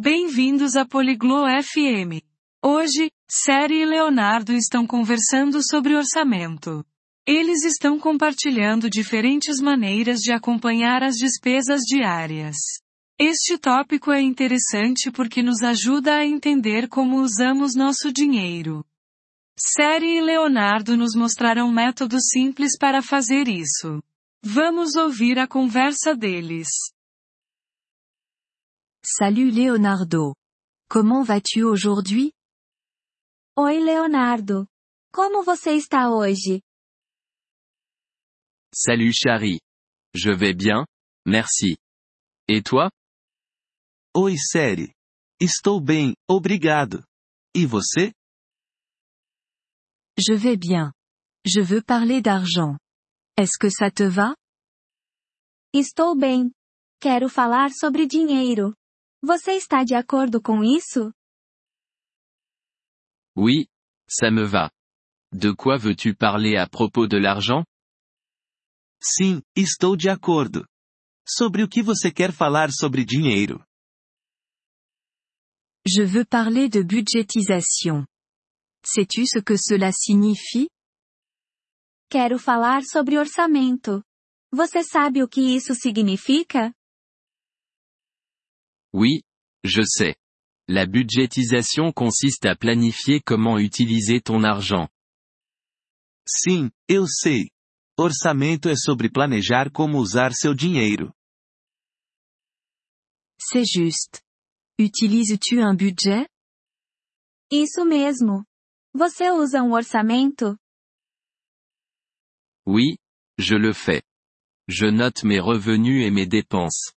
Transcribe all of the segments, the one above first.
Bem-vindos a Poliglo FM. Hoje, Série e Leonardo estão conversando sobre orçamento. Eles estão compartilhando diferentes maneiras de acompanhar as despesas diárias. Este tópico é interessante porque nos ajuda a entender como usamos nosso dinheiro. Série e Leonardo nos mostrarão métodos simples para fazer isso. Vamos ouvir a conversa deles. Salut Leonardo. Comment vas-tu aujourd'hui? Oi Leonardo. Como você está hoje? Salut Chari. Je vais bien, merci. Et toi? Oi Série. Estou bem, obrigado. E você? Je vais bien. Je veux parler d'argent. Est-ce que ça te va? Estou bem. Quero falar sobre dinheiro. Você está de acordo com isso? Oui, ça me va. De quoi veux-tu parler à propos de l'argent? Sim, estou de acordo. Sobre o que você quer falar sobre dinheiro? Je veux parler de budgétisation. Sais-tu ce que cela signifie? Quero falar sobre orçamento. Você sabe o que isso significa? Oui, je sais. La budgétisation consiste à planifier comment utiliser ton argent. Sim, eu sei. Orçamento é sobre planejar como usar seu dinheiro. C'est juste. Utilises-tu un budget? Isso mesmo. Você usa um orçamento? Oui, je le fais. Je note mes revenus et mes dépenses.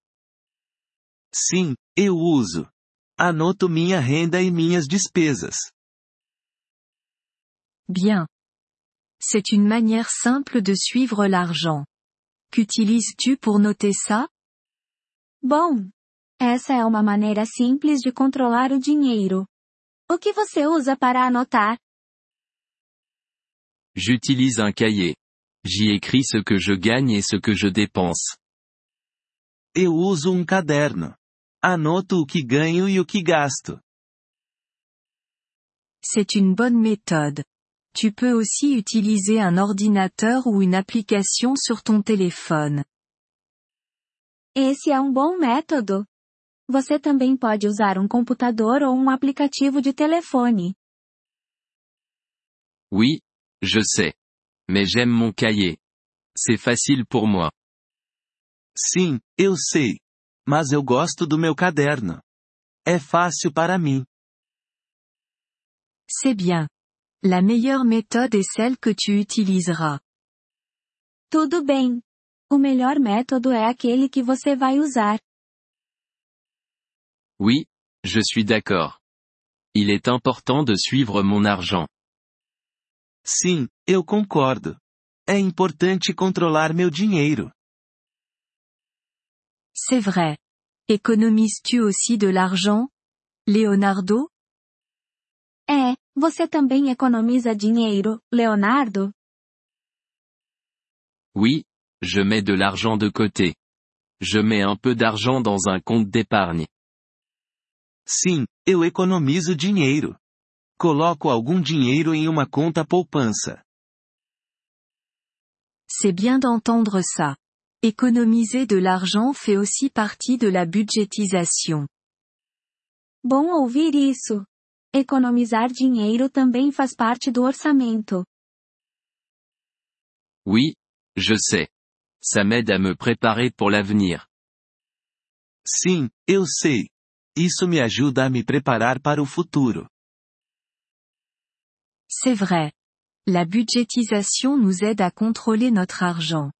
Sim, eu uso. Anoto minha renda e minhas despesas. Bien. C'est une manière simple de suivre l'argent. Qu'utilises-tu pour noter ça? Bom. Essa é uma maneira simples de controlar o dinheiro. O que você usa para anotar? J'utilise un cahier. J'y écris ce que je gagne et ce que je dépense. Eu uso um caderno. Anoto o que ganho e o que gasto. C'est une bonne méthode. Tu peux aussi utiliser un ordinateur ou une application sur ton téléphone. Esse é um bom método. Você também pode usar um computador ou um aplicativo de telefone. Oui, je sais. Mais j'aime mon cahier. C'est facile pour moi. Sim, eu sei. Mas eu gosto do meu caderno. É fácil para mim. C'est bien. La meilleure méthode est celle que tu utiliseras. Tudo bem. O melhor método é aquele que você vai usar. Oui, je suis d'accord. Il est important de suivre mon argent. Sim, eu concordo. É importante controlar meu dinheiro. C'est vrai. Économises-tu aussi de l'argent? Leonardo? É, você também economiza dinheiro, Leonardo? Oui, je mets de l'argent de côté. Je mets un peu d'argent dans un compte d'épargne. Sim, eu economizo dinheiro. Coloco algum dinheiro em uma conta poupança. C'est bien d'entendre ça. Économiser de l'argent fait aussi partie de la budgétisation. Bom ouvir isso. Economizar dinheiro também faz parte do orçamento. Oui, je sais. Ça m'aide à me préparer pour l'avenir. Sim, eu sei. Isso me ajuda a me preparar para o futuro. C'est vrai. La budgétisation nous aide à contrôler notre argent.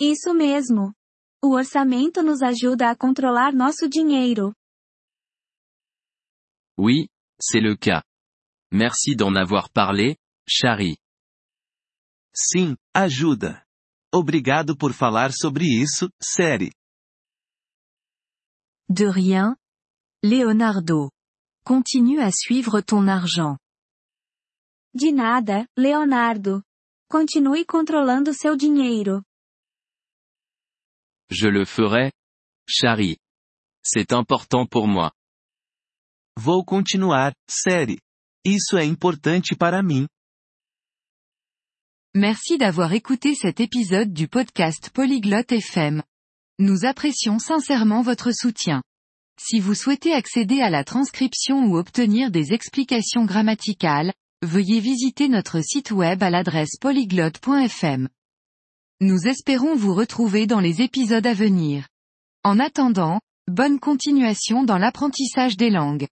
Isso mesmo. O orçamento nos ajuda a controlar nosso dinheiro. Oui, c'est le cas. Merci d'en avoir parlé, Chari. Sim, ajuda. Obrigado por falar sobre isso, série. De rien. Leonardo. Continue à suivre ton argent. De nada, Leonardo. Continue controlando seu dinheiro. Je le ferai, Chari. c'est important pour moi. Vou continuar, série. Isso é importante para mim. Merci d'avoir écouté cet épisode du podcast Polyglotte FM. Nous apprécions sincèrement votre soutien. Si vous souhaitez accéder à la transcription ou obtenir des explications grammaticales, veuillez visiter notre site web à l'adresse polyglotte.fm. Nous espérons vous retrouver dans les épisodes à venir. En attendant, bonne continuation dans l'apprentissage des langues.